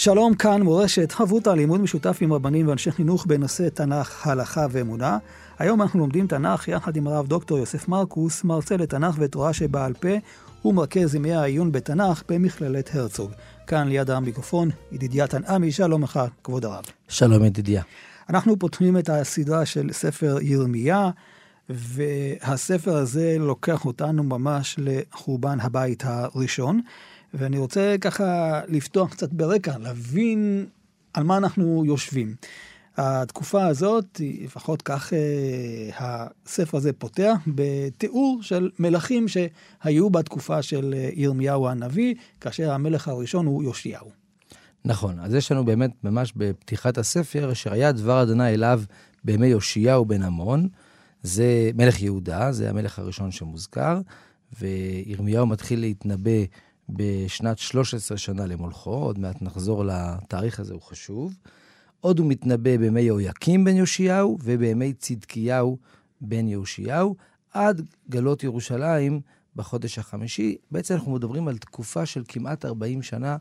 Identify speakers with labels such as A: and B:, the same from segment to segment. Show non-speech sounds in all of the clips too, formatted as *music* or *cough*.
A: שלום, כאן מורשת, חברותא לימוד משותף עם רבנים ואנשי חינוך בנושא תנ"ך, הלכה ואמונה. היום אנחנו לומדים תנ"ך יחד עם הרב דוקטור יוסף מרקוס, מרצה לתנ"ך ותורה שבעל פה, ומרכז ימי העיון בתנ"ך במכללת הרצוג. כאן ליד המיקרופון, ידידיה תנעמי, שלום לך, כבוד הרב.
B: שלום ידידיה.
A: אנחנו פותחים את הסדרה של ספר ירמיה, והספר הזה לוקח אותנו ממש לחורבן הבית הראשון. ואני רוצה ככה לפתוח קצת ברקע, להבין על מה אנחנו יושבים. התקופה הזאת, לפחות כך אה, הספר הזה פותח, בתיאור של מלכים שהיו בתקופה של אה, ירמיהו הנביא, כאשר המלך הראשון הוא יאשיהו.
B: נכון, אז יש לנו באמת, ממש בפתיחת הספר, אשר היה דבר אדוני אליו בימי יאשיהו בן עמון, זה מלך יהודה, זה המלך הראשון שמוזכר, וירמיהו מתחיל להתנבא בשנת 13 שנה למולכו, עוד מעט נחזור לתאריך הזה, הוא חשוב. עוד הוא מתנבא בימי יהויקים בן יאשיהו ובימי צדקיהו בן יאשיהו, עד גלות ירושלים בחודש החמישי. בעצם אנחנו מדברים על תקופה של כמעט 40 שנה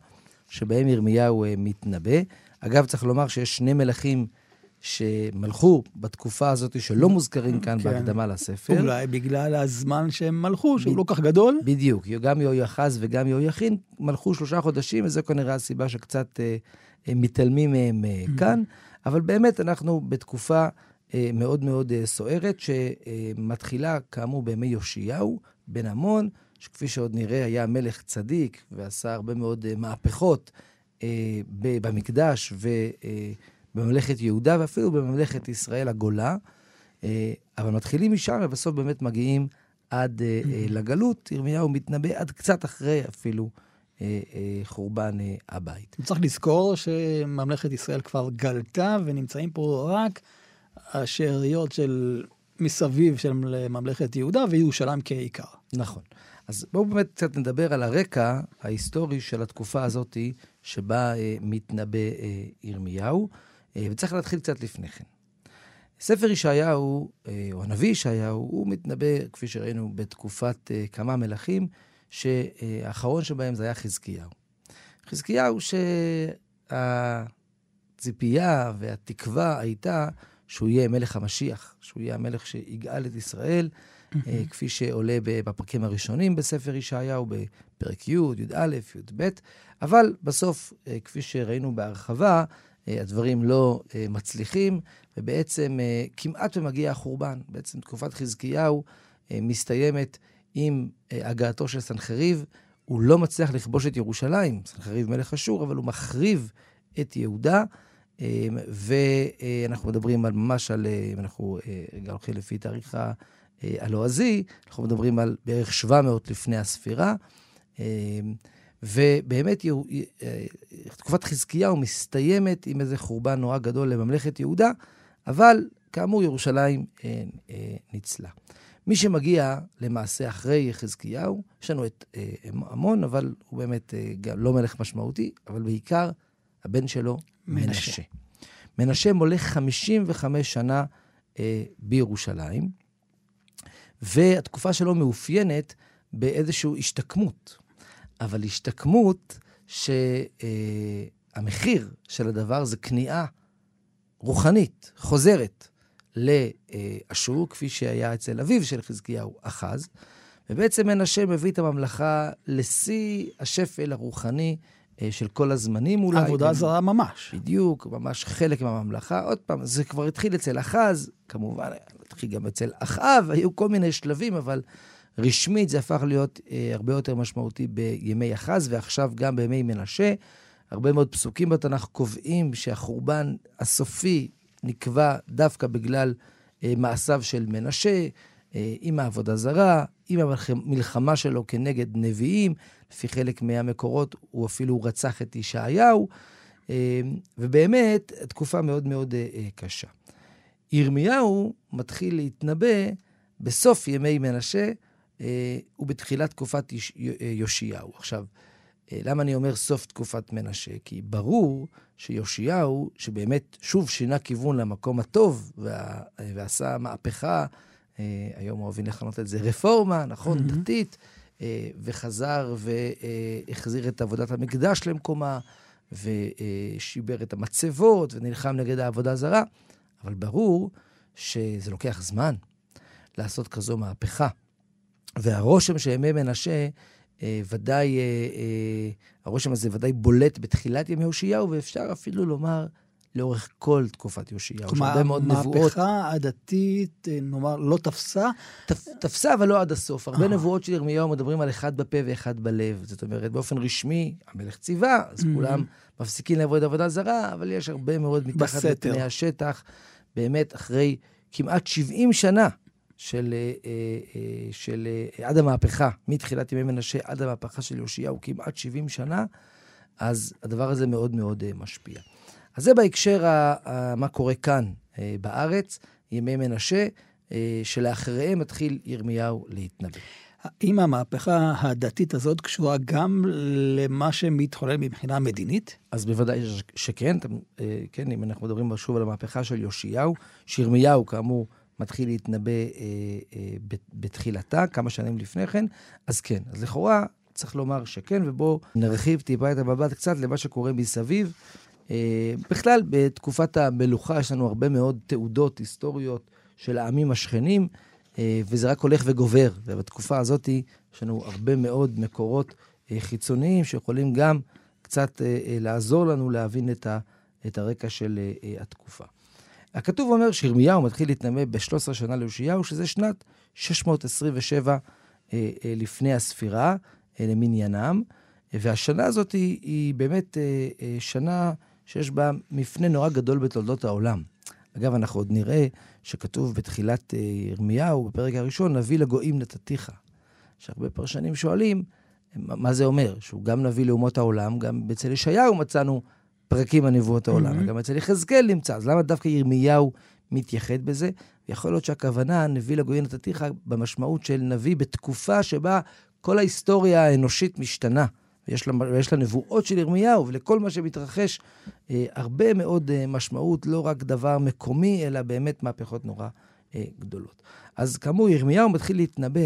B: שבהם ירמיהו אה, מתנבא. אגב, צריך לומר שיש שני מלכים שמלכו בתקופה הזאת, שלא מוזכרים כאן כן. בהקדמה לספר.
A: אולי בגלל הזמן שהם מלכו, שהוא ב... לא כך גדול.
B: בדיוק, גם יהויחז וגם יהויכין מלכו שלושה חודשים, וזו כנראה הסיבה שקצת אה, אה, מתעלמים מהם אה, mm-hmm. כאן. אבל באמת, אנחנו בתקופה אה, מאוד מאוד אה, סוערת, שמתחילה, כאמור, בימי יאשיהו בן עמון, שכפי שעוד נראה, היה מלך צדיק ועשה הרבה מאוד אה, מהפכות אה, במקדש, ו... אה, בממלכת יהודה ואפילו בממלכת ישראל הגולה. אה, אבל מתחילים משם ובסוף באמת מגיעים עד אה, אה, *clears throat* לגלות. ירמיהו מתנבא עד קצת אחרי אפילו חורבן הבית.
A: צריך לזכור שממלכת ישראל כבר גלתה ונמצאים פה רק השאריות של מסביב של ממלכת יהודה וירושלים כעיקר.
B: נכון. אז בואו באמת קצת נדבר על הרקע ההיסטורי של התקופה הזאת שבה מתנבא ירמיהו. אה, וצריך להתחיל קצת לפני כן. ספר ישעיהו, אה, או הנביא ישעיהו, הוא מתנבא, כפי שראינו, בתקופת אה, כמה מלכים, שהאחרון שבהם זה היה חזקיהו. חזקיהו שהציפייה והתקווה הייתה שהוא יהיה מלך המשיח, שהוא יהיה המלך שיגאל את ישראל, כפי שעולה בפרקים הראשונים בספר ישעיהו, בפרק י', י"א, י"ב, אבל בסוף, כפי שראינו בהרחבה, הדברים לא אה, מצליחים, ובעצם אה, כמעט ומגיע החורבן. בעצם תקופת חזקיהו מסתיימת עם הגעתו של סנחריב. הוא לא מצליח לכבוש את ירושלים, סנחריב מלך אשור, אבל הוא מחריב את יהודה. ואנחנו מדברים על ממש על, אם אנחנו רגע הולכים לפי תאריך הלועזי, אנחנו מדברים על בערך 700 לפני הספירה. ובאמת אה, תקופת חזקיהו מסתיימת עם איזה חורבן נורא גדול לממלכת יהודה, אבל כאמור ירושלים אה, אה, ניצלה. מי שמגיע למעשה אחרי חזקיהו, יש לנו את אה, עמון, אבל הוא באמת אה, גם לא מלך משמעותי, אבל בעיקר הבן שלו, מנשה. מנשה, מנשה מולך 55 שנה אה, בירושלים, והתקופה שלו מאופיינת באיזושהי השתקמות. אבל השתקמות שהמחיר אה, של הדבר זה כניעה רוחנית, חוזרת, לאשור, כפי שהיה אצל אביו של חזקיהו, אחז, ובעצם מנשה מביא את הממלכה לשיא השפל הרוחני אה, של כל הזמנים אולי.
A: עבודה זרה ממש.
B: בדיוק, ממש חלק מהממלכה. עוד פעם, זה כבר התחיל אצל אחז, כמובן, התחיל גם אצל אחאב, היו כל מיני שלבים, אבל רשמית זה הפך להיות אה, הרבה יותר משמעותי בימי אחז, ועכשיו גם בימי מנשה. הרבה מאוד פסוקים בתנ"ך קובעים שהחורבן הסופי נקבע דווקא בגלל אה, מעשיו של מנשה, אה, עם העבודה זרה, עם המלחמה שלו כנגד נביאים. לפי חלק מהמקורות הוא אפילו רצח את ישעיהו. ובאמת, תקופה מאוד מאוד קשה. ירמיהו מתחיל להתנבא בסוף ימי מנשה ובתחילת תקופת יאשיהו. עכשיו, למה אני אומר סוף תקופת מנשה? כי ברור שיאשיהו, שבאמת שוב שינה כיוון למקום הטוב וה, ועשה מהפכה, היום אוהבים לכנות את זה רפורמה, נכון? Mm-hmm. דתית, וחזר והחזיר את עבודת המקדש למקומה, ושיבר את המצבות ונלחם נגד העבודה הזרה, אבל ברור שזה לוקח זמן לעשות כזו מהפכה. והרושם של ימי מנשה, אה, ודאי, אה, אה, הרושם הזה ודאי בולט בתחילת ימי הושיעהו, ואפשר אפילו לומר לאורך כל תקופת יאשיהו.
A: כלומר, המהפכה הדתית, נאמר, לא תפסה?
B: תפ, תפסה, אבל לא עד הסוף. הרבה נבואות של ירמיהו מדברים על אחד בפה ואחד בלב. זאת אומרת, באופן רשמי, המלך ציווה, אז mm-hmm. כולם מפסיקים לעבוד עבודה זרה, אבל יש הרבה מאוד מתחת לפני השטח. באמת, אחרי כמעט 70 שנה של, אה, אה, של, של עד המהפכה, מתחילת ימי מנשה עד המהפכה של יאשיהו, כמעט 70 שנה, אז הדבר הזה מאוד מאוד משפיע. אז זה בהקשר ה, ה, מה קורה כאן אה, בארץ, ימי מנשה, אה, שלאחריהם מתחיל ירמיהו להתנבא.
A: האם המהפכה הדתית הזאת קשורה גם למה שמתחולל מבחינה מדינית?
B: אז בוודאי שכן. אה, כן, אם אנחנו מדברים שוב על המהפכה של יאשיהו, שירמיהו, כאמור, מתחיל להתנבא אה, אה, בתחילתה, כמה שנים לפני כן, אז כן. אז לכאורה, צריך לומר שכן, ובואו נרחיב טיפה את המבט קצת למה שקורה מסביב. אה, בכלל, בתקופת המלוכה יש לנו הרבה מאוד תעודות היסטוריות של העמים השכנים, אה, וזה רק הולך וגובר. ובתקופה הזאת יש לנו הרבה מאוד מקורות אה, חיצוניים שיכולים גם קצת לעזור לנו להבין את, ה, את הרקע של התקופה. הכתוב אומר שירמיהו מתחיל להתנבא ב-13 שנה ליאשיהו, שזה שנת 627 לפני הספירה, למניינם. והשנה הזאת היא, היא באמת שנה שיש בה מפנה נורא גדול בתולדות העולם. אגב, אנחנו עוד נראה שכתוב בתחילת אה, ירמיהו, בפרק הראשון, נביא לגויים נתתיך. שהרבה פרשנים שואלים, מה זה אומר? שהוא גם נביא לאומות העולם, גם אצל ישעיהו מצאנו פרקים על נבואות העולם, mm-hmm. גם אצל יחזקאל נמצא. אז למה דווקא ירמיהו מתייחד בזה? יכול להיות שהכוונה, נביא לגויים נתתיך, במשמעות של נביא בתקופה שבה כל ההיסטוריה האנושית משתנה. ויש לה, ויש לה נבואות של ירמיהו, ולכל מה שמתרחש אה, הרבה מאוד אה, משמעות, לא רק דבר מקומי, אלא באמת מהפכות נורא אה, גדולות. אז כאמור, ירמיהו מתחיל להתנבא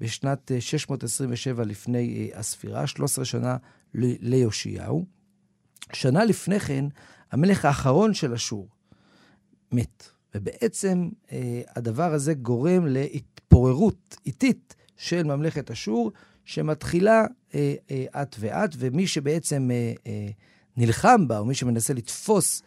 B: בשנת 627 אה, לפני אה, הספירה, 13 שנה ליאשיהו. שנה לפני כן, המלך האחרון של אשור מת. ובעצם אה, הדבר הזה גורם להתפוררות איטית של ממלכת אשור, שמתחילה אה, אה, אט ואט, ומי שבעצם אה, אה, נלחם בה, או מי שמנסה לתפוס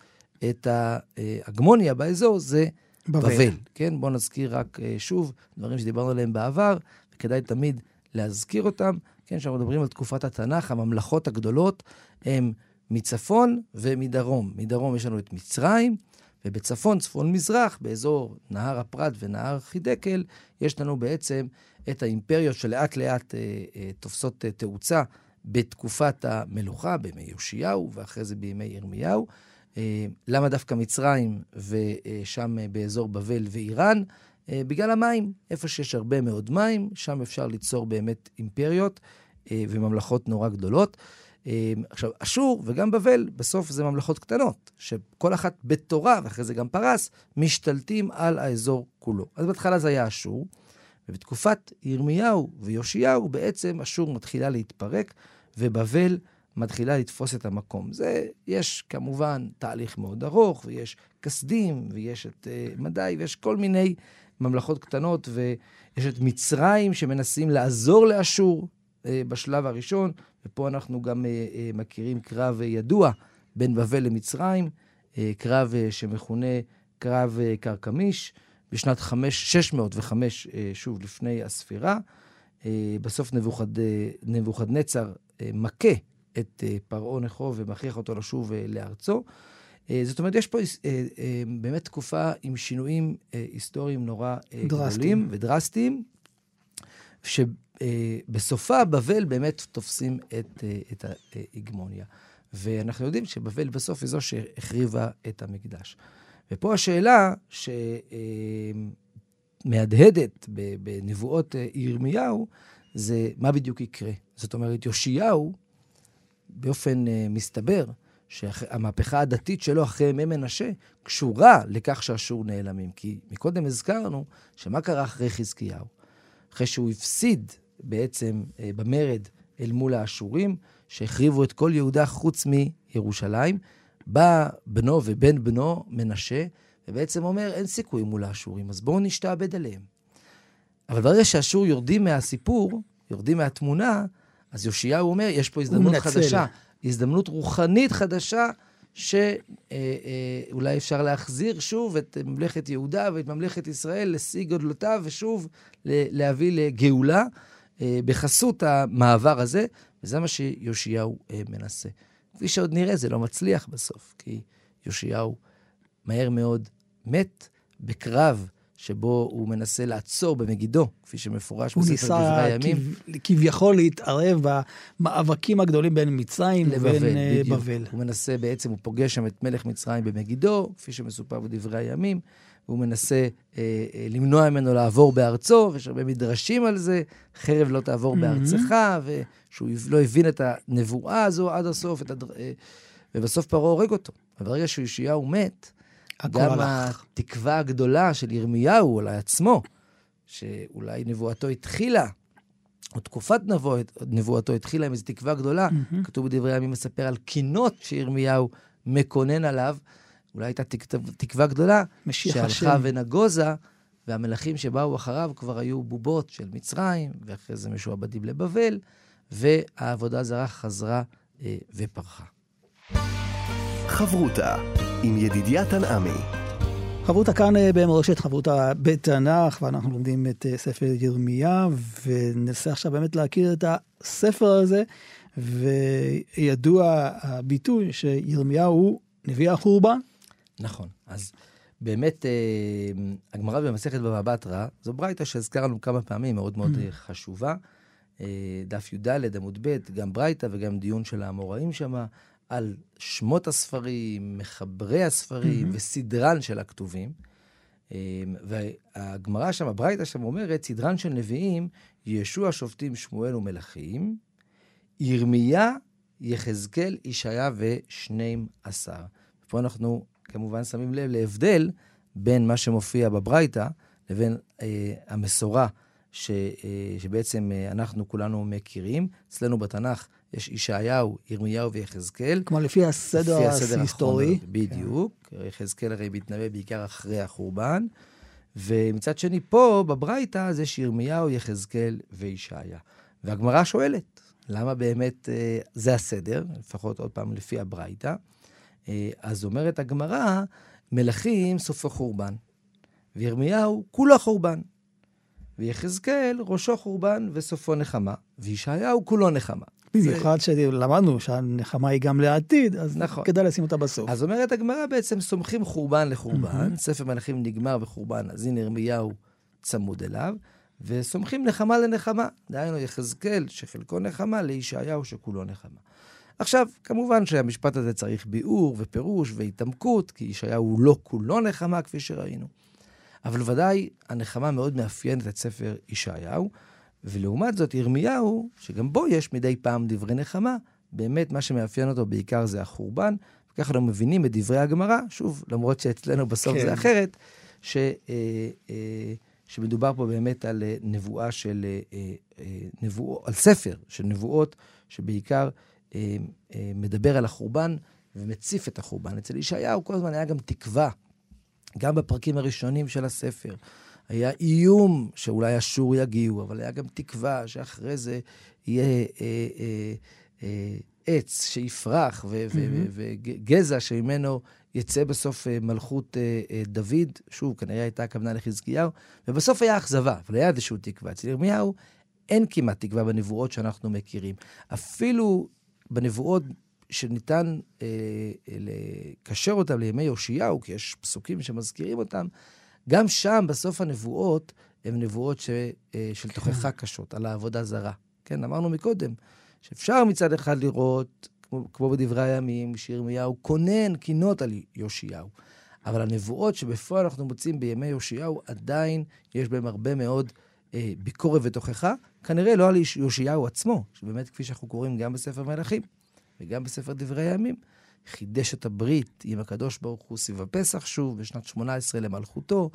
B: את ההגמוניה באזור, זה בבל. בבל. כן, בואו נזכיר רק אה, שוב דברים שדיברנו עליהם בעבר, וכדאי תמיד להזכיר אותם. כן, כשאנחנו מדברים על תקופת התנ"ך, הממלכות הגדולות הן מצפון ומדרום. מדרום יש לנו את מצרים, ובצפון, צפון-מזרח, באזור נהר הפרת ונהר חידקל, יש לנו בעצם את האימפריות שלאט לאט אה, אה, תופסות אה, תאוצה בתקופת המלוכה, בימי יאשיהו, ואחרי זה בימי ירמיהו. אה, למה דווקא מצרים ושם אה, באזור בבל ואיראן? אה, בגלל המים. איפה שיש הרבה מאוד מים, שם אפשר ליצור באמת אימפריות אה, וממלכות נורא גדולות. אמ, עכשיו, אשור וגם בבל, בסוף זה ממלכות קטנות, שכל אחת בתורה, ואחרי זה גם פרס, משתלטים על האזור כולו. אז בהתחלה זה היה אשור, ובתקופת ירמיהו ויאשיהו, בעצם אשור מתחילה להתפרק, ובבל מתחילה לתפוס את המקום. זה, יש כמובן תהליך מאוד ארוך, ויש כסדים, ויש את uh, מדי, ויש כל מיני ממלכות קטנות, ויש את מצרים שמנסים לעזור לאשור בשלב הראשון, ופה אנחנו גם uh, uh, מכירים קרב ידוע בין בבל למצרים, קרב שמכונה קרב קרקמיש, בשנת 5, 605, uh, שוב, לפני הספירה. בסוף נבוכד, נבוכדנצר מכה את פרעה נכו ומכריח אותו לשוב לארצו. זאת אומרת, יש פה באמת תקופה עם שינויים היסטוריים נורא uh, גדולים ודרסטיים, שבסופה בבל באמת תופסים את, uh, את ההגמוניה. ואנחנו יודעים שבבל בסוף היא זו שהחריבה את המקדש. ופה השאלה שמהדהדת בנבואות אה, ירמיהו, זה מה בדיוק יקרה. זאת אומרת, יאשיהו, באופן מסתבר, שהמהפכה הדתית שלו אחרי ימי מנשה קשורה לכך שאשור נעלמים. כי מקודם הזכרנו שמה קרה אחרי חזקיהו? אחרי שהוא הפסיד בעצם uh, במרד אל מול האשורים, שהחריבו את כל יהודה חוץ מירושלים, בא בנו ובן בנו, מנשה, ובעצם אומר, אין סיכוי מול האשורים, אז בואו נשתעבד עליהם. אבל ברגע שהאשור יורדים מהסיפור, יורדים מהתמונה, אז יאשיהו אומר, יש פה הזדמנות חדשה, הזדמנות רוחנית חדשה, שאולי אה, אה, אפשר להחזיר שוב את ממלכת יהודה ואת ממלכת ישראל לשיא גודלותיו, ושוב להביא לגאולה. אה, בחסות המעבר הזה, וזה מה שיאשיהו מנסה. כפי שעוד נראה, זה לא מצליח בסוף, כי יאשיהו מהר מאוד מת בקרב שבו הוא מנסה לעצור במגידו, כפי שמפורש בספר דברי הימים. הוא
A: ניסה כביכול להתערב במאבקים הגדולים בין מצרים לבין אה. בבל.
B: הוא מנסה בעצם, הוא פוגש שם את מלך מצרים במגידו, כפי שמסופר בדברי הימים. והוא מנסה אה, אה, למנוע ממנו לעבור בארצו, ויש הרבה מדרשים על זה, חרב לא תעבור mm-hmm. בארצך, ושהוא לא הבין את הנבואה הזו עד הסוף, הדר... אה, ובסוף פרעה הורג אותו. וברגע שיאשיהו מת, גם הלך. התקווה הגדולה של ירמיהו על עצמו, שאולי נבואתו התחילה, או תקופת נבוא, נבואתו התחילה עם איזו תקווה גדולה, mm-hmm. כתוב בדברי הימים מספר על קינות שירמיהו מקונן עליו, אולי הייתה תקווה גדולה, שהלכה ונגוזה, והמלכים שבאו אחריו כבר היו בובות של מצרים, ואחרי זה משועבדים לבבל, והעבודה הזרה חזרה אה, ופרחה.
C: חברותה עם ידידיה תנעמי.
A: חברותה כאן אה, במורשת חברותה בתנ"ך, ואנחנו לומדים את אה, ספר ירמיה, וננסה עכשיו באמת להכיר את הספר הזה, וידוע הביטוי שירמיהו הוא נביא החורבן.
B: נכון. אז באמת, אה, הגמרא במסכת בבא בתרא, זו ברייתא שהזכרנו כמה פעמים, מאוד מאוד mm. חשובה. דף י"ד, עמוד ב', גם ברייתא וגם דיון של האמוראים שמה. על שמות הספרים, מחברי הספרים mm-hmm. וסדרן של הכתובים. אמ, והגמרא שם, הברייתא שם אומרת, סדרן של נביאים, ישוע, שופטים, שמואל ומלכים, ירמיה, יחזקאל, ישעיה ושנים עשר. פה אנחנו כמובן שמים לב להבדל בין מה שמופיע בברייתא לבין אה, המסורה ש, אה, שבעצם אה, אנחנו כולנו מכירים. אצלנו בתנ"ך יש ישעיהו, ירמיהו ויחזקאל.
A: כלומר, לפי הסדר ההיסטורי.
B: בדיוק. כן. יחזקאל הרי מתנבא בעיקר אחרי החורבן. ומצד שני, פה, בברייתא, אז יש ירמיהו, יחזקאל וישעיה. והגמרא שואלת, למה באמת אה, זה הסדר, לפחות עוד פעם לפי הברייתא? אה, אז אומרת הגמרא, מלכים סופו חורבן, וירמיהו כולו חורבן. ויחזקאל ראשו חורבן וסופו נחמה, וישעיהו כולו נחמה.
A: במיוחד זה... שלמדנו שהנחמה היא גם לעתיד, אז נכון. כדאי לשים אותה בסוף.
B: אז אומרת הגמרא בעצם, סומכים חורבן לחורבן, mm-hmm. ספר מלכים נגמר בחורבן, אז הנה ירמיהו צמוד אליו, וסומכים נחמה לנחמה. דהיינו יחזקאל, שחלקו נחמה, לישעיהו שכולו נחמה. עכשיו, כמובן שהמשפט הזה צריך ביאור ופירוש והתעמקות, כי ישעיהו לא כולו נחמה, כפי שראינו. אבל ודאי, הנחמה מאוד מאפיינת את ספר ישעיהו. ולעומת זאת, ירמיהו, שגם בו יש מדי פעם דברי נחמה, באמת מה שמאפיין אותו בעיקר זה החורבן. וככה אנחנו מבינים את דברי הגמרא, שוב, למרות שאצלנו בסוף כן. זה אחרת, ש, אה, אה, שמדובר פה באמת על אה, נבואה של, אה, אה, נבוא, על ספר של נבואות, שבעיקר מדבר על החורבן ומציף את החורבן. אצל ישעיהו כל הזמן היה גם תקווה, גם בפרקים הראשונים של הספר. היה איום שאולי אשור יגיעו, אבל היה גם תקווה שאחרי זה יהיה אה, אה, אה, עץ שיפרח וגזע שממנו יצא בסוף אה, מלכות אה, אה, דוד. שוב, כנראה הייתה הכוונה לחזקיהו, ובסוף היה אכזבה, אבל היה איזושהי תקווה. אצל ירמיהו אין כמעט תקווה בנבואות שאנחנו מכירים. אפילו בנבואות שניתן אה, לקשר אותם לימי יאשיהו, כי יש פסוקים שמזכירים אותם, גם שם, בסוף הנבואות, הן נבואות ש, אה, של תוכחה כן. קשות, על העבודה זרה. כן, אמרנו מקודם, שאפשר מצד אחד לראות, כמו, כמו בדברי הימים, שירמיהו כונן קינות על יאשיהו. אבל הנבואות שבפועל אנחנו מוצאים בימי יאשיהו, עדיין יש בהם הרבה מאוד אה, ביקורת ותוכחה, כנראה לא על יאשיהו עצמו, שבאמת, כפי שאנחנו קוראים גם בספר מלכים וגם בספר דברי הימים, חידש את הברית עם הקדוש ברוך הוא סביב הפסח שוב, בשנת 18 למלכותו,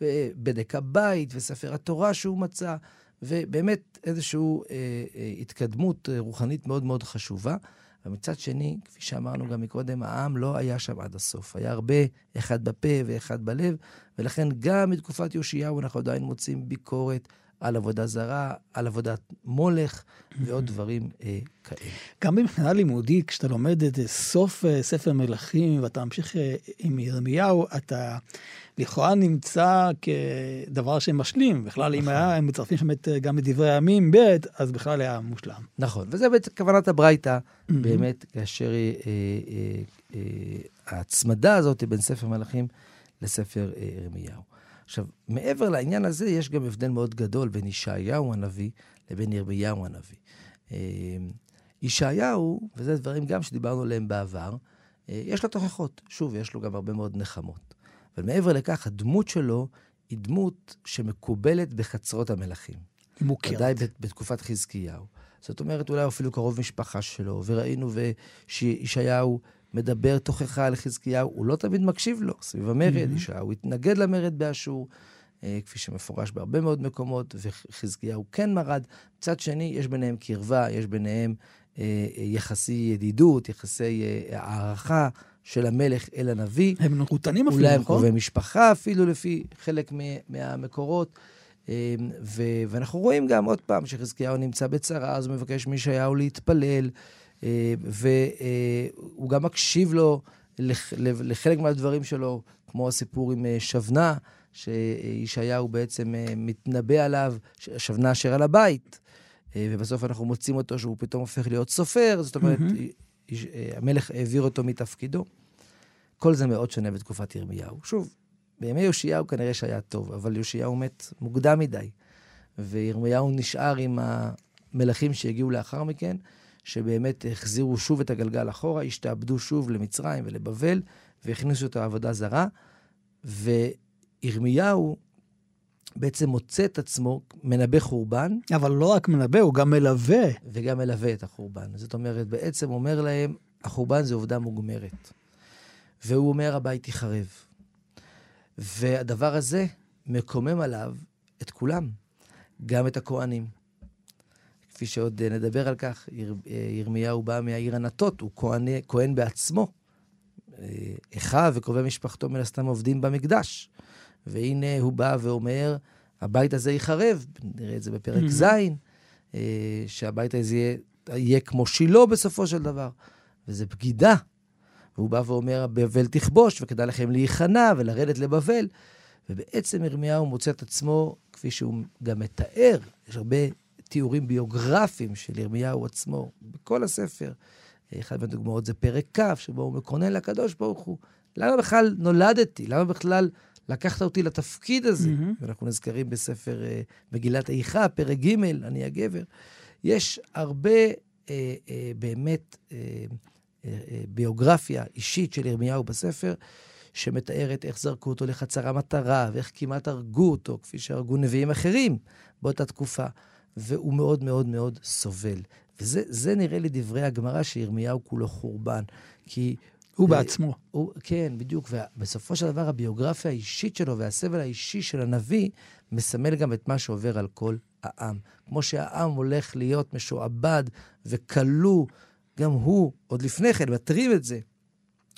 B: ובדק הבית וספר התורה שהוא מצא, ובאמת איזושהי אה, אה, התקדמות אה, רוחנית מאוד מאוד חשובה. ומצד שני, כפי שאמרנו גם מקודם, העם לא היה שם עד הסוף. היה הרבה, אחד בפה ואחד בלב, ולכן גם מתקופת יאשיהו אנחנו עדיין מוצאים ביקורת על עבודה זרה, על עבודת מולך ועוד *clears throat* דברים אה, כאלה.
A: גם מבחינה לימודית, כשאתה לומד את סוף אה, ספר מלכים ואתה ממשיך אה, עם ירמיהו, אתה לכאורה נמצא כדבר שמשלים. בכלל, אם היה, הם מצרפים שם את, גם את דברי הימים ב', אז בכלל היה מושלם.
B: נכון, וזה בעצם כוונת הברייתא, באמת, כאשר אה, אה, אה, ההצמדה הזאת בין ספר מלכים לספר אה, ירמיהו. עכשיו, מעבר לעניין הזה, יש גם הבדל מאוד גדול בין ישעיהו הנביא לבין ירמיהו הנביא. אה, ישעיהו, וזה דברים גם שדיברנו עליהם בעבר, אה, יש לו תוכחות. שוב, יש לו גם הרבה מאוד נחמות. אבל מעבר לכך, הדמות שלו היא דמות שמקובלת בחצרות המלכים.
A: היא מוכרת.
B: ודאי בתקופת חזקיהו. זאת אומרת, אולי אפילו קרוב משפחה שלו, וראינו שישעיהו מדבר תוכחה על חזקיהו, הוא לא תמיד מקשיב לו, סביב המרד, mm-hmm. ישעיהו התנגד למרד באשור, אה, כפי שמפורש בהרבה מאוד מקומות, וחזקיהו כן מרד. מצד שני, יש ביניהם קרבה, יש ביניהם אה, יחסי ידידות, יחסי אה, הערכה של המלך אל הנביא.
A: הם מחותנים אפילו,
B: נכון? אולי הם קרובי משפחה אפילו, לפי חלק מהמקורות. ו- ואנחנו רואים גם עוד פעם שחזקיהו נמצא בצרה, אז הוא מבקש מישעיהו להתפלל. אה, והוא גם מקשיב לו לחלק מהדברים שלו, כמו הסיפור עם אה, שבנה, שישעיהו בעצם אה, מתנבא עליו, שבנה אשר על הבית, ובסוף אנחנו מוצאים אותו שהוא פתאום הופך להיות סופר, זאת אומרת, mm-hmm. המלך העביר אותו מתפקידו. כל זה מאוד שונה בתקופת ירמיהו. שוב, בימי יאשיהו כנראה שהיה טוב, אבל יאשיהו מת מוקדם מדי, וירמיהו נשאר עם המלכים שהגיעו לאחר מכן, שבאמת החזירו שוב את הגלגל אחורה, השתעבדו שוב למצרים ולבבל, והכניסו את העבודה זרה. וירמיהו בעצם מוצא את עצמו מנבא חורבן.
A: אבל לא רק מנבא, הוא גם מלווה.
B: וגם מלווה את החורבן. זאת אומרת, בעצם אומר להם, החורבן זה עובדה מוגמרת. והוא אומר, הבית ייחרב. והדבר הזה מקומם עליו את כולם, גם את הכוהנים. כפי שעוד נדבר על כך, יר, ירמיהו בא מהעיר ענתות, הוא כהן, כהן בעצמו. אחיו וקרובי משפחתו מן הסתם עובדים במקדש. והנה הוא בא ואומר, הבית הזה ייחרב, נראה את זה בפרק mm-hmm. ז', אה, שהבית הזה יהיה, יהיה כמו שילה בסופו של דבר. וזה בגידה. והוא בא ואומר, בבל תכבוש, וכדאי לכם להיכנע ולרדת לבבל. ובעצם ירמיהו מוצא את עצמו, כפי שהוא גם מתאר, יש הרבה תיאורים ביוגרפיים של ירמיהו עצמו, בכל הספר. אחת מהדוגמאות זה פרק כ', שבו הוא מקונן לקדוש ברוך הוא. למה בכלל נולדתי? למה בכלל לקחת אותי לתפקיד הזה? Mm-hmm. ואנחנו נזכרים בספר uh, מגילת איכה, פרק ג', אני הגבר. יש הרבה uh, uh, באמת uh, uh, uh, ביוגרפיה אישית של ירמיהו בספר, שמתארת איך זרקו אותו לחצר המטרה, ואיך כמעט הרגו אותו, כפי שהרגו נביאים אחרים באותה תקופה. והוא מאוד מאוד מאוד סובל. וזה נראה לי דברי הגמרא שירמיהו כולו חורבן. כי...
A: הוא uh, בעצמו.
B: הוא, כן, בדיוק. ובסופו של דבר הביוגרפיה האישית שלו והסבל האישי של הנביא מסמל גם את מה שעובר על כל העם. כמו שהעם הולך להיות משועבד וכלוא, גם הוא, עוד לפני כן, מתרים את זה,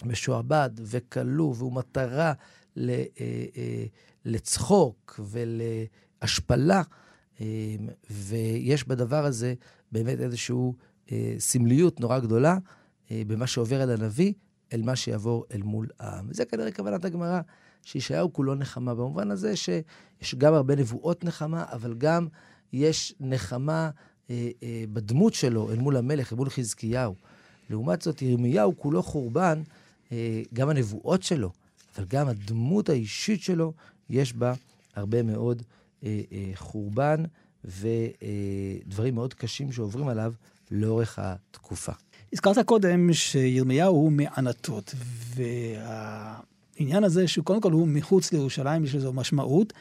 B: משועבד וכלוא, והוא מטרה ל, אה, אה, לצחוק ולהשפלה. אמ, ויש בדבר הזה באמת איזושהי אה, סמליות נורא גדולה אה, במה שעובר על הנביא, אל מה שיעבור אל מול העם. וזה כנראה כוונת הגמרא, שישעיהו כולו נחמה, במובן הזה שיש גם הרבה נבואות נחמה, אבל גם יש נחמה אה, בדמות שלו אל מול המלך, אל מול חזקיהו. לעומת זאת, ירמיהו כולו חורבן, גם הנבואות שלו, אבל גם הדמות האישית שלו, יש בה הרבה מאוד אה, חורבן ודברים מאוד קשים שעוברים עליו לאורך התקופה.
A: הזכרת קודם שירמיהו הוא מענתות, והעניין הזה שהוא קודם כל הוא מחוץ לירושלים, יש לזה משמעות,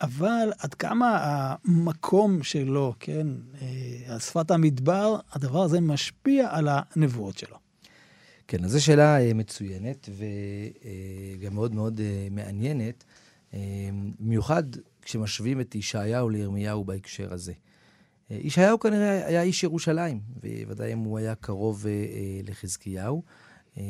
A: אבל עד כמה המקום שלו, כן, אה, שפת המדבר, הדבר הזה משפיע על הנבואות שלו.
B: כן, אז זו שאלה אה, מצוינת וגם מאוד מאוד מעניינת, במיוחד כשמשווים את ישעיהו לירמיהו בהקשר הזה. ישעיהו כנראה היה איש ירושלים, וודאי אם הוא היה קרוב אה, אה, לחזקיהו. אה,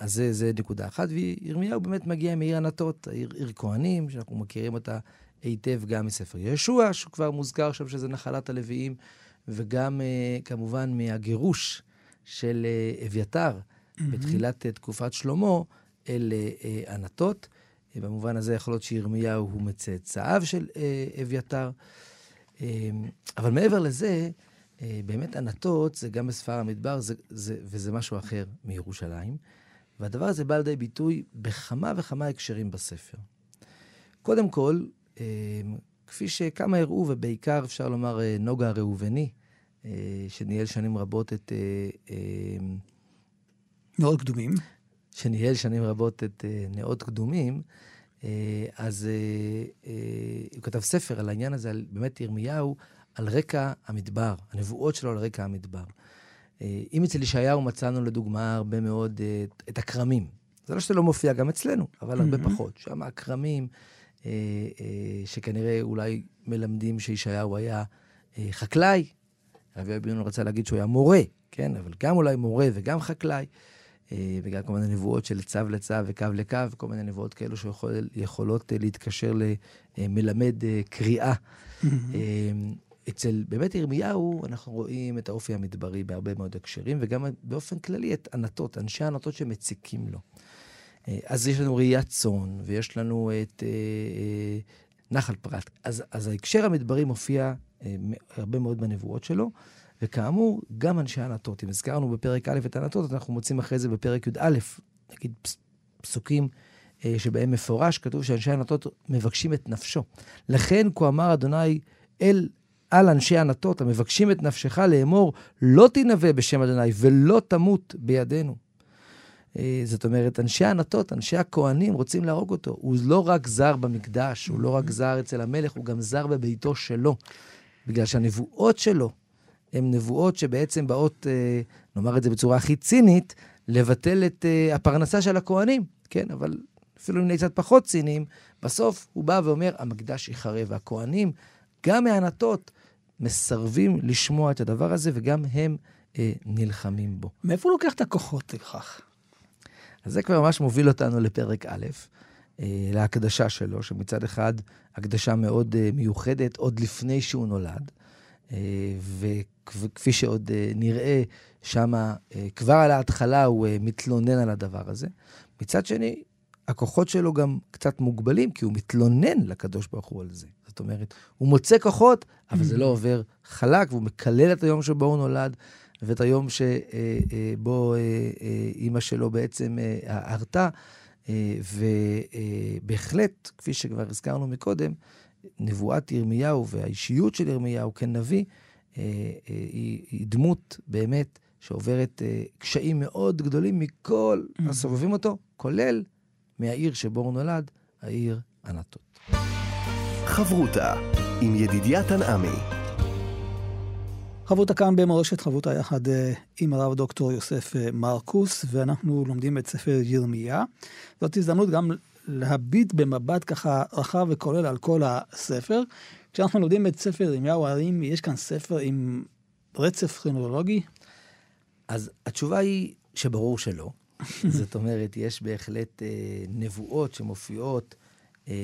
B: אז זה, זה נקודה אחת, וירמיהו באמת מגיע מעיר ענתות, עיר, עיר כהנים, שאנחנו מכירים אותה היטב גם מספר ישוע, שהוא כבר מוזכר שם שזה נחלת הלוויים, וגם כמובן מהגירוש של אביתר mm-hmm. בתחילת תקופת שלמה אל ענתות. במובן הזה יכול להיות שירמיהו הוא מצאצאיו של אביתר. אמ, אבל מעבר לזה, אה, באמת ענתות זה גם בספר המדבר, זה, זה, וזה משהו אחר מירושלים. והדבר הזה בא לידי ביטוי בכמה וכמה הקשרים בספר. קודם כל, אמ, כפי שכמה הראו, ובעיקר אפשר לומר אה, נוגה הראובני, אה, שניהל שנים רבות את... אמ,
A: נאות קדומים.
B: שניהל שנים רבות את נאות קדומים, אה, אז אה, אה, הוא כתב ספר על העניין הזה, על באמת ירמיהו, על רקע המדבר, הנבואות שלו על רקע המדבר. אם אצל ישעיהו מצאנו לדוגמה הרבה מאוד את הכרמים. זה לא שזה לא מופיע גם אצלנו, אבל הרבה mm-hmm. פחות. שם הכרמים, שכנראה אולי מלמדים שישעיהו היה חקלאי. רבי אבינו רצה להגיד שהוא היה מורה, כן? אבל גם אולי מורה וגם חקלאי. אה, בגלל כל מיני נבואות של צו לצו וקו לקו, כל מיני נבואות כאלו שיכולות אה, להתקשר למלמד אה, קריאה. אצל באמת ירמיהו אנחנו רואים את האופי המדברי בהרבה מאוד הקשרים, וגם באופן כללי את ענתות, אנשי ענתות שמציקים לו. אז יש לנו ראיית צאן, ויש לנו את נחל פרת. אז, אז ההקשר המדברי מופיע הרבה מאוד בנבואות שלו. וכאמור, גם אנשי ענתות. אם הזכרנו בפרק א' את ענתות, אנחנו מוצאים אחרי זה בפרק י"א, נגיד פסוקים אה, שבהם מפורש, כתוב שאנשי ענתות מבקשים את נפשו. לכן כה אמר אדוני אל על אנשי ענתות המבקשים את נפשך לאמור, לא תנבא בשם אדוני ולא תמות בידינו. אה, זאת אומרת, אנשי הענתות, אנשי הכוהנים, רוצים להרוג אותו. הוא לא רק זר במקדש, הוא לא רק זר אצל המלך, הוא גם זר בביתו שלו. בגלל שהנבואות שלו הן נבואות שבעצם באות, אה, נאמר את זה בצורה הכי צינית, לבטל את אה, הפרנסה של הכוהנים, כן? אבל אפילו אם נהיה קצת פחות ציניים, בסוף הוא בא ואומר, המקדש ייחרב, והכוהנים, גם מהענתות, מסרבים לשמוע את הדבר הזה, וגם הם אה, נלחמים בו.
A: מאיפה הוא לוקח את הכוחות לכך?
B: אז זה כבר ממש מוביל אותנו לפרק א', אה, להקדשה שלו, שמצד אחד הקדשה מאוד אה, מיוחדת, עוד לפני שהוא נולד. אה, וכפי שעוד אה, נראה, שם אה, כבר על ההתחלה הוא מתלונן על הדבר הזה. מצד שני, הכוחות שלו גם קצת מוגבלים, כי הוא מתלונן לקדוש ברוך הוא על זה. זאת אומרת, הוא מוצא כוחות, אבל זה לא עובר חלק, והוא מקלל את היום שבו הוא נולד, ואת היום שבו אימא שלו בעצם הרתה. ובהחלט, כפי שכבר הזכרנו מקודם, נבואת ירמיהו והאישיות של ירמיהו כנביא, אה, אה, היא, היא דמות באמת שעוברת אה, קשיים מאוד גדולים מכל mm-hmm. הסובבים אותו, כולל מהעיר שבו הוא נולד, העיר ענתות.
C: חברותה עם ידידיה תנעמי.
A: חברותה כאן במורשת חברותה יחד עם הרב דוקטור יוסף מרקוס, ואנחנו לומדים את ספר ירמיה. זאת הזדמנות גם להביט במבט ככה רחב וכולל על כל הספר. כשאנחנו לומדים את ספר ירמיהו, האם יש כאן ספר עם רצף כרונולוגי?
B: אז התשובה היא שברור שלא. *laughs* זאת אומרת, יש בהחלט אה, נבואות שמופיעות אה,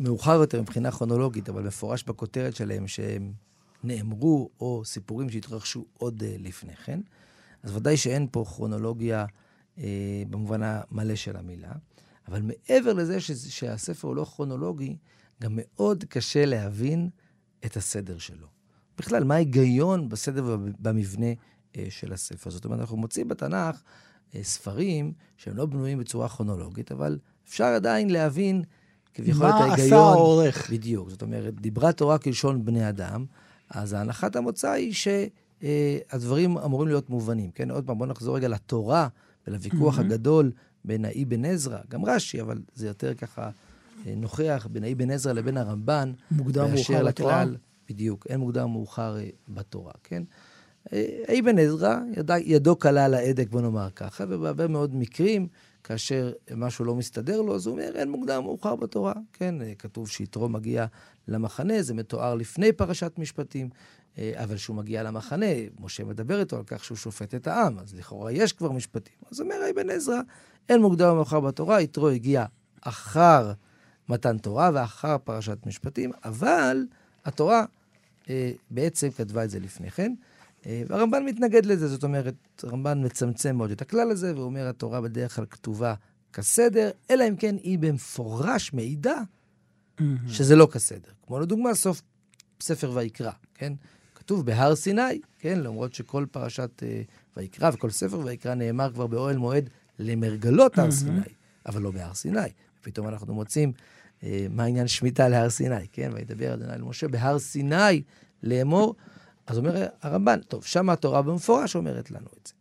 B: מאוחר יותר מבחינה כרונולוגית, אבל מפורש בכותרת שלהם שהם נאמרו, או סיפורים שהתרחשו עוד אה, לפני כן. אז ודאי שאין פה כרונולוגיה אה, במובן המלא של המילה. אבל מעבר לזה ש, שהספר הוא לא כרונולוגי, גם מאוד קשה להבין את הסדר שלו. בכלל, מה ההיגיון בסדר ובמבנה אה, של הספר? זאת אומרת, אנחנו מוצאים בתנ"ך אה, ספרים שהם לא בנויים בצורה כרונולוגית, אבל אפשר עדיין להבין כביכול את ההיגיון.
A: מה עשה העורך?
B: בדיוק. זאת אומרת, דיברה תורה כלשון בני אדם, אז הנחת המוצא היא ש... אה, אמורים להיות מובנים. כן, עוד פעם, בואו נחזור רגע לתורה ולוויכוח mm-hmm. הגדול בין האי בן עזרא, גם רש"י, אבל זה יותר ככה אה, נוכח, בין האי בן עזרא לבין הרמב"ן.
A: מוקדם מאוחר בתורה.
B: בדיוק, אין מוקדם מאוחר אה, בתורה, כן? אבן עזרא, יד, ידו קלה על ההדק, בוא נאמר ככה, ובהרבה מאוד מקרים, כאשר משהו לא מסתדר לו, אז הוא אומר, אין מוקדם מאוחר בתורה. כן, כתוב שיתרו מגיע למחנה, זה מתואר לפני פרשת משפטים, אבל כשהוא מגיע למחנה, משה מדבר איתו על כך שהוא שופט את העם, אז לכאורה יש כבר משפטים. אז אומר אבן עזרא, אין מוקדם מאוחר בתורה, יתרו הגיע אחר מתן תורה ואחר פרשת משפטים, אבל התורה אה, בעצם כתבה את זה לפני כן. אה, והרמב"ן מתנגד לזה, זאת אומרת, הרמב"ן מצמצם מאוד את הכלל הזה, והוא אומר, התורה בדרך כלל כתובה כסדר, אלא אם כן היא במפורש מעידה שזה לא כסדר. כמו לדוגמה, סוף ספר ויקרא, כן? כתוב בהר סיני, כן? למרות שכל פרשת uh, ויקרא וכל ספר ויקרא נאמר כבר באוהל מועד למרגלות הר סיני, אבל לא בהר סיני. פתאום אנחנו מוצאים uh, מה עניין שמיטה להר סיני, כן? וידבר אדוני למשה בהר סיני לאמור. אז אומר הרמב"ן, טוב, שם התורה במפורש אומרת לנו את זה.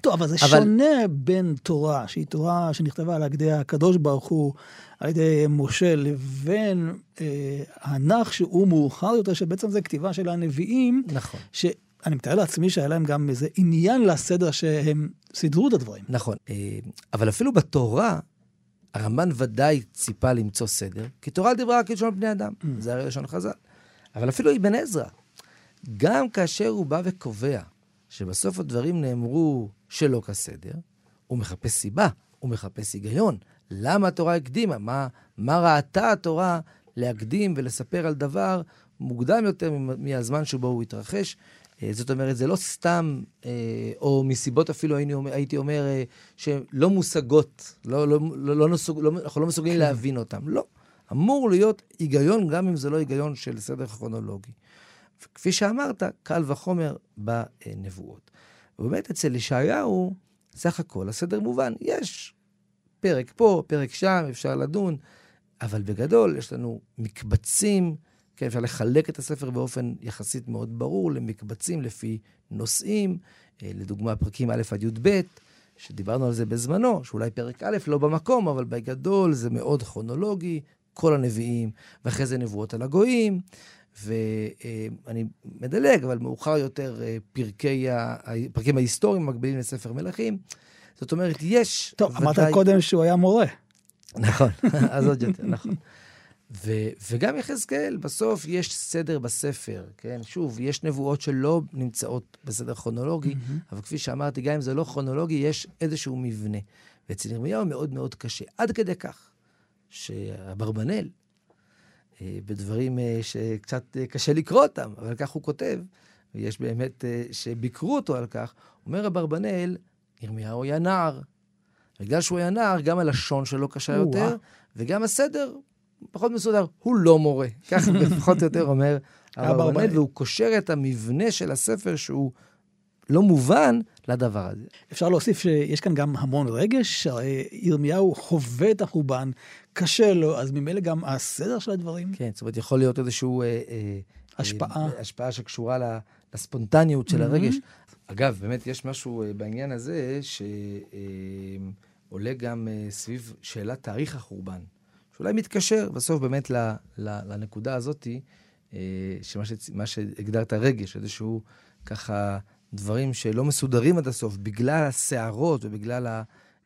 A: טוב, אבל זה אבל... שונה בין תורה, שהיא תורה שנכתבה על ידי הקדוש ברוך הוא, על ידי משה, לבין אה, הנח שהוא מאוחר יותר, שבעצם זה כתיבה של הנביאים.
B: נכון.
A: שאני מתאר לעצמי שהיה להם גם איזה עניין לסדר שהם סידרו את הדברים.
B: נכון, אה, אבל אפילו בתורה, הרמב"ן ודאי ציפה למצוא סדר, כי תורה דיברה רק כלשון בני אדם, mm. זה הרי לשון חז"ל. אבל אפילו אבן עזרא, גם כאשר הוא בא וקובע שבסוף הדברים נאמרו שלא כסדר, הוא מחפש סיבה, הוא מחפש היגיון. למה התורה הקדימה? מה, מה ראתה התורה להקדים ולספר על דבר מוקדם יותר מהזמן שבו הוא התרחש? אה, זאת אומרת, זה לא סתם, אה, או מסיבות אפילו הייתי אומר, אה, שלא מושגות, לא, לא, לא, לא נוסוג, לא, אנחנו לא מסוגלים כן. להבין אותן. לא. אמור להיות היגיון, גם אם זה לא היגיון של סדר כרונולוגי. וכפי שאמרת, קל וחומר בנבואות. ובאמת אצל ישעיהו, סך הכל הסדר מובן. יש פרק פה, פרק שם, אפשר לדון, אבל בגדול יש לנו מקבצים, כן, אפשר לחלק את הספר באופן יחסית מאוד ברור למקבצים לפי נושאים, אה, לדוגמה פרקים א' עד י"ב, שדיברנו על זה בזמנו, שאולי פרק א' לא במקום, אבל בגדול זה מאוד כרונולוגי, כל הנביאים, ואחרי זה נבואות על הגויים, ואני מדלג, אבל מאוחר יותר אה, פרקי, הפרקים ההיסטוריים מקבילים לספר מלכים. זאת אומרת, יש...
A: טוב, ודאי... אמרת קודם שהוא היה מורה.
B: נכון, *laughs* אז עוד יותר, נכון. ו, וגם יחזקאל, בסוף יש סדר בספר, כן? שוב, יש נבואות שלא נמצאות בסדר כרונולוגי, mm-hmm. אבל כפי שאמרתי, גם אם זה לא כרונולוגי, יש איזשהו מבנה. ואצל ירמיהו מאוד מאוד קשה, עד כדי כך שאברבנאל, בדברים אה, שקצת אה, קשה לקרוא אותם, אבל כך הוא כותב, ויש באמת שביקרו אותו על כך, אומר אברבנאל, ירמיהו היה נער. בגלל שהוא היה נער, גם הלשון שלו קשה יותר, וגם הסדר פחות מסודר. הוא לא מורה. ככה פחות או יותר אומר אברבנאל, והוא קושר את המבנה של הספר שהוא לא מובן לדבר הזה.
A: אפשר להוסיף שיש כאן גם המון רגש, הרי ירמיהו חווה את החורבן, קשה לו, אז ממילא גם הסדר של הדברים.
B: כן, זאת אומרת, יכול להיות איזשהו... אה, אה,
A: השפעה.
B: אה, השפעה שקשורה לספונטניות של mm-hmm. הרגש. אגב, באמת יש משהו אה, בעניין הזה שעולה אה, גם אה, סביב שאלת תאריך החורבן, שאולי מתקשר בסוף באמת ל, ל, לנקודה הזאתי, שמה שהגדרת רגש, איזשהו ככה... דברים שלא מסודרים עד הסוף בגלל הסערות ובגלל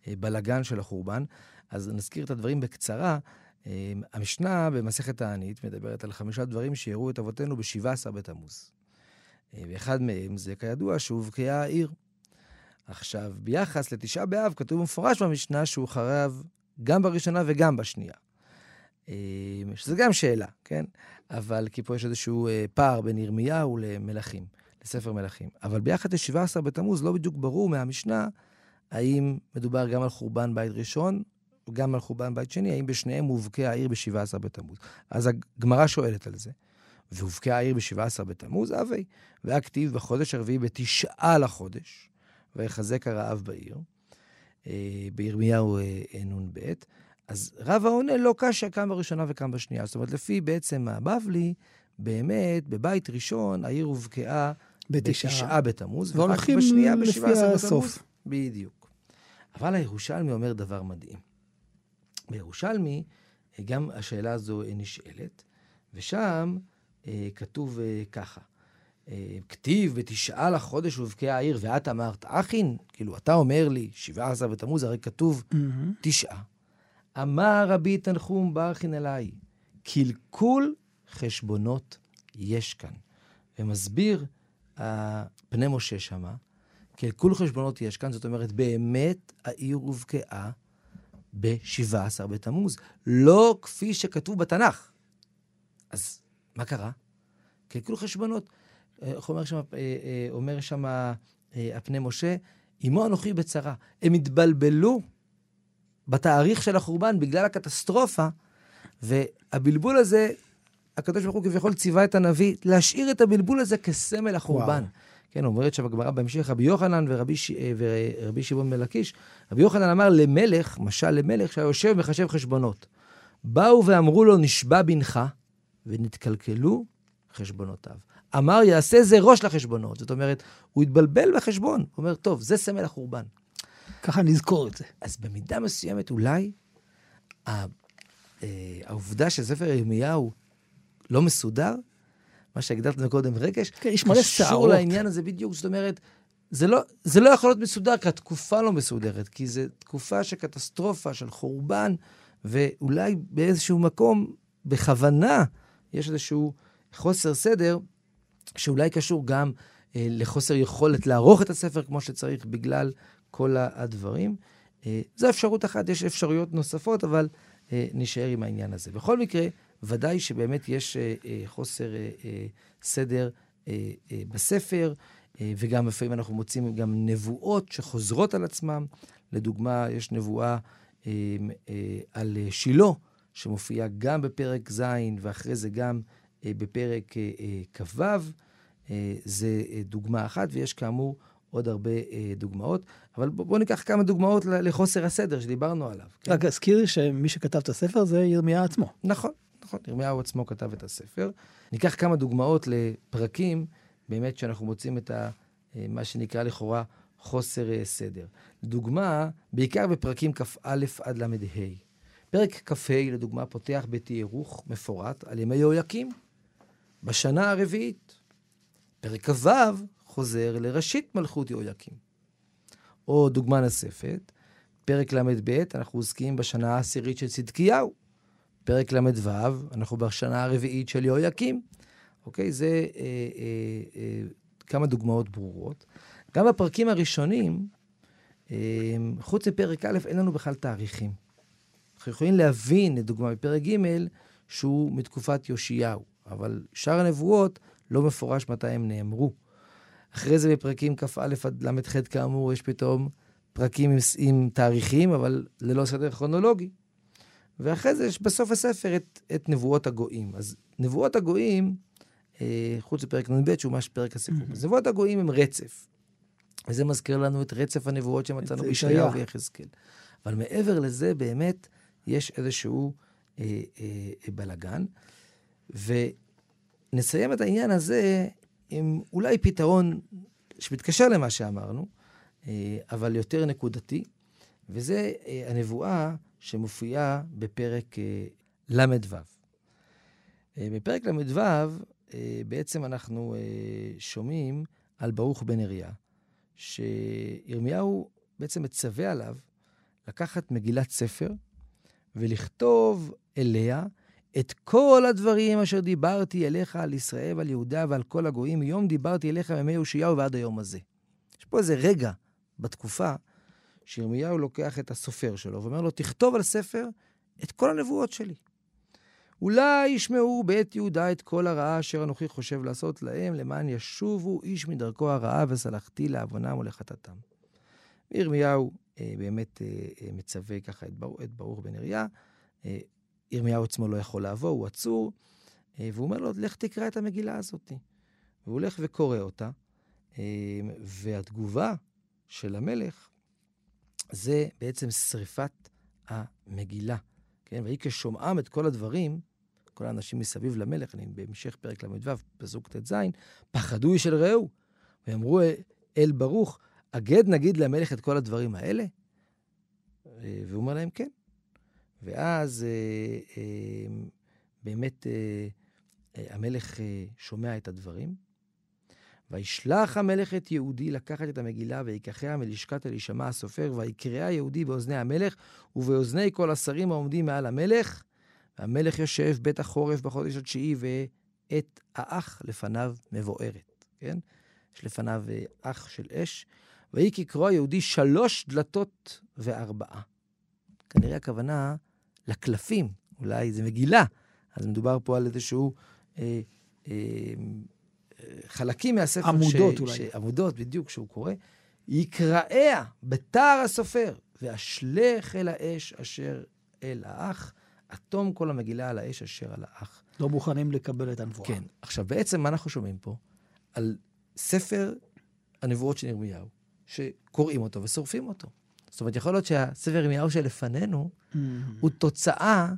B: הבלגן של החורבן. אז נזכיר את הדברים בקצרה. אמ, המשנה במסכת הענית מדברת על חמישה דברים שיראו את אבותינו ב-17 בתמוז. אה, ואחד מהם זה כידוע שהובקעה העיר. עכשיו, ביחס לתשעה באב כתוב במפורש במשנה שהוא חרב גם בראשונה וגם בשנייה. אמ, שזה גם שאלה, כן? אבל כי פה יש איזשהו אה, פער בין ירמיהו למלכים. לספר מלכים. אבל ביחד ל-17 בתמוז לא בדיוק ברור מהמשנה האם מדובר גם על חורבן בית ראשון וגם על חורבן בית שני, האם בשניהם הובקעה העיר ב-17 בתמוז. אז הגמרא שואלת על זה. והובקעה העיר ב-17 בתמוז, אבי, והכתיב בחודש הרביעי בתשעה לחודש, ויחזק הרעב בעיר, אה, בירמיהו אה, נ"ב. אז רב העונה לא קשה קם בראשונה וקם בשנייה. זאת אומרת, לפי בעצם הבבלי, באמת, בבית ראשון העיר הובקעה
A: בתשעה.
B: בתשעה בתמוז, ורק בשנייה בשבעה עשר. בתמוז. בדיוק. אבל הירושלמי אומר דבר מדהים. בירושלמי, אה, גם השאלה הזו אה, נשאלת, ושם אה, כתוב אה, ככה: אה, כתיב בתשעה לחודש ובבקעה העיר, ואת אמרת אחין? כאילו, אתה אומר לי, 17 בתמוז, הרי כתוב
A: מהמם.
B: תשעה. אמר רבי תנחום ברכין אליי, קלקול חשבונות יש כאן. ומסביר פני משה שמה, קלקול חשבונות יש כאן, זאת אומרת, באמת העיר הובקעה ב-17 בתמוז, לא כפי שכתוב בתנ"ך. אז מה קרה? קלקול חשבונות. אה, איך אומר שם, אה, אה, אומר שם הפני משה, עמו אנוכי בצרה. הם התבלבלו בתאריך של החורבן בגלל הקטסטרופה, והבלבול הזה, הקדוש ברוך הוא כביכול ציווה את הנביא להשאיר את הבלבול הזה כסמל החורבן.
A: וואו.
B: כן, אומרת שם הגמרא בהמשך, רבי יוחנן ורבי, ש... אה, ורבי שמעון מלקיש, רבי יוחנן אמר למלך, משל למלך, שהיה יושב ומחשב חשבונות. באו ואמרו לו, נשבע בנך, ונתקלקלו חשבונותיו. אמר, יעשה זה ראש לחשבונות. זאת אומרת, הוא התבלבל בחשבון. הוא אומר, טוב, זה סמל החורבן.
A: ככה נזכור את זה.
B: אז במידה מסוימת אולי אה, העובדה שספר ירמיהו לא מסודר, מה שהגדרת מקודם רגש,
A: כן, יש מלא
B: קשור
A: שערות.
B: לעניין הזה בדיוק. זאת אומרת, זה לא, זה לא יכול להיות מסודר, כי התקופה לא מסודרת, כי זו תקופה של קטסטרופה, של חורבן, ואולי באיזשהו מקום, בכוונה, יש איזשהו חוסר סדר, שאולי קשור גם אה, לחוסר יכולת לערוך את הספר כמו שצריך בגלל כל הדברים. אה, זו אפשרות אחת, יש אפשרויות נוספות, אבל אה, נשאר עם העניין הזה. בכל מקרה, ודאי שבאמת יש אה, אה, חוסר אה, סדר בספר, וגם לפעמים אנחנו מוצאים גם נבואות שחוזרות על עצמן. לדוגמה, יש נבואה אה, אה, על שילה, שמופיעה גם בפרק ז', ואחרי זה גם בפרק כ"ו. זה דוגמה אחת, ויש כאמור עוד הרבה דוגמאות. אבל בואו בוא ניקח כמה דוגמאות לחוסר הסדר שדיברנו עליו. כן?
A: רק אזכיר שמי שכתב את הספר זה ירמיה עצמו.
B: נכון, נכון, ירמיהו עצמו כתב את הספר. ניקח כמה דוגמאות לפרקים, באמת שאנחנו מוצאים את ה, אה, מה שנקרא לכאורה חוסר אה, סדר. לדוגמה, בעיקר בפרקים כ"א עד ל"ה. פרק כ"ה, לדוגמה, פותח בתיארוך מפורט על ימי יהויקים, בשנה הרביעית. פרק כ"ו חוזר לראשית מלכות יהויקים. או דוגמה נוספת, פרק ל"ב, אנחנו עוסקים בשנה העשירית של צדקיהו. פרק ל"ו, אנחנו בשנה הרביעית של יהויקים. אוקיי? זה אה, אה, אה, כמה דוגמאות ברורות. גם בפרקים הראשונים, אה, חוץ מפרק א', אין לנו בכלל תאריכים. אנחנו יכולים להבין, לדוגמה, בפרק ג', שהוא מתקופת יאשיהו, אבל שאר הנבואות לא מפורש מתי הם נאמרו. אחרי זה בפרקים כ"א עד ל"ח, כאמור, יש פתאום פרקים עם, עם תאריכים, אבל ללא סדר כרונולוגי. ואחרי זה יש בסוף הספר את, את נבואות הגויים. אז נבואות הגויים, אה, חוץ לפרק נ"ב, שהוא ממש פרק הסיפור,
A: מהמם.
B: אז נבואות הגויים הם רצף. וזה מזכיר לנו את רצף הנבואות שמצאנו בישעיהו
A: ישעיה.
B: ויחזקאל. אבל מעבר לזה, באמת, יש איזשהו אה, אה, בלגן. ונסיים את העניין הזה עם אולי פתרון שמתקשר למה שאמרנו, אה, אבל יותר נקודתי, וזה אה, הנבואה שמופיעה בפרק אה, ל"ו. אה, בפרק ל"ו אה, בעצם אנחנו שומעים על ברוך בן אריה, שירמיהו בעצם מצווה עליו לקחת מגילת ספר ולכתוב אליה את כל הדברים אשר דיברתי אליך על ישראל ועל יהודה ועל כל הגויים, מיום דיברתי אליך מימי יאשיהו ועד היום הזה. יש פה איזה רגע בתקופה שירמיהו לוקח את הסופר שלו ואומר לו, תכתוב על ספר את כל הנבואות שלי. אולי ישמעו בעת יהודה את כל הרעה אשר אנוכי חושב לעשות להם, למען ישובו איש מדרכו הרעה וסלחתי לעוונם ולחטאתם. וירמיהו אה, באמת אה, אה, מצווה ככה את, בר, את ברוך בן אריה. אה, ירמיהו עצמו לא יכול לעבור, הוא עצור, אה, והוא אומר לו, לך תקרא את המגילה הזאת. והוא הולך וקורא אותה, אה, והתגובה של המלך זה בעצם שריפת המגילה. כן, ויהי כשומעם את כל הדברים, כל האנשים מסביב למלך, אני בהמשך פרק ל"ו, פסוק ט"ז, פחדו איש אל רעהו, ואמרו אל ברוך, אגד נגיד למלך את כל הדברים האלה? אה, והוא אומר להם, כן. ואז אה, אה, באמת המלך שומע את הדברים. וישלח המלך את יהודי לקחת את המגילה ויקחיה מלשכת אלישמע הסופר, ויקראה יהודי באוזני המלך ובאוזני כל השרים העומדים מעל המלך. והמלך יושב בית החורף בחודש התשיעי, ואת האח לפניו מבוערת, כן? יש לפניו אה, אח של אש. ויהי כקרוא היהודי שלוש דלתות וארבעה. כנראה הכוונה לקלפים, אולי זה מגילה. אז מדובר פה על איזשהו... אה, אה, חלקים מהספר...
A: עמודות
B: ש,
A: אולי.
B: ש, עמודות, בדיוק, שהוא קורא. יקראיה בתר הסופר, ואשלך אל האש אשר אל האח, אטום כל המגילה על האש אשר על האח.
A: לא מוכנים לקבל את הנבואה.
B: כן. עכשיו, בעצם מה אנחנו שומעים פה? על ספר הנבואות של ירמיהו, שקוראים אותו ושורפים אותו. זאת אומרת, יכול להיות שהספר ירמיהו שלפנינו
A: Mm.
B: הוא תוצאה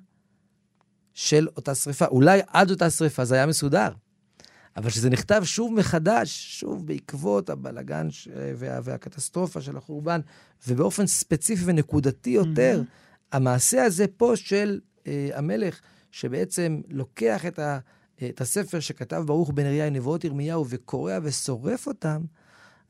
B: של אותה שריפה. אולי עד אותה שריפה זה היה מסודר, אבל כשזה נכתב שוב מחדש, שוב בעקבות הבלגן ש... וה... והקטסטרופה של החורבן, ובאופן ספציפי ונקודתי יותר, המעשה הזה פה של אה, המלך, שבעצם לוקח את, ה... את הספר שכתב ברוך בן אריה נבואות ירמיהו וקורע ושורף אותם,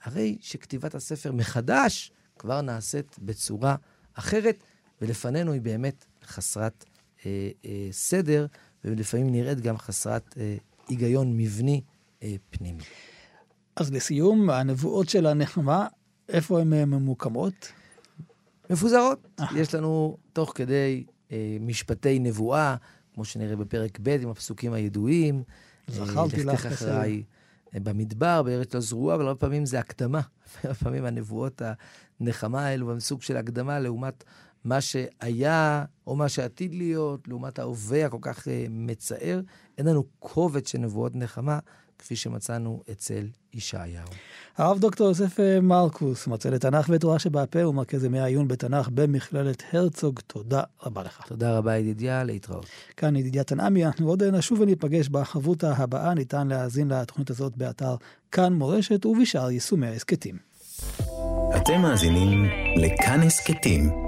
B: הרי שכתיבת הספר מחדש כבר נעשית בצורה אחרת, ולפנינו היא באמת חסרת אה, אה, סדר, ולפעמים נראית גם חסרת אה, היגיון מבני אה, פנימי.
A: אז לסיום, הנבואות של הנחמה, איפה הן אה, ממוקמות?
B: מפוזרות. יש לנו תוך כדי אה, משפטי נבואה, כמו שנראה בפרק ב' עם הפסוקים הידועים.
A: זכרתי לך
B: אחריי אה, במדבר, בארץ לא זרועה, אבל הרבה פעמים זה הקדמה. *laughs* הרבה פעמים הנבואות הנחמה האלו הם סוג של הקדמה לעומת מה שהיה או מה שעתיד להיות, לעומת ההווה הכל כך אה, מצער. אין לנו קובץ של נבואות נחמה, כפי שמצאנו אצל ישעיהו.
A: הרב דוקטור יוסף אה, מרקוס, מרצה לתנ"ך ותורה שבעל-פה ומרכז ימי העיון בתנ"ך במכללת הרצוג, תודה רבה לך.
B: תודה רבה, ידידיה, להתראות.
A: כאן ידידיה תנעמי, אנחנו עוד נשוב וניפגש בחברותה הבאה, ניתן להאזין לתוכנית הזאת באתר כאן מורשת ובשאר יישומי ההסכתים.
C: אתם מאזינים לכאן הסכתים,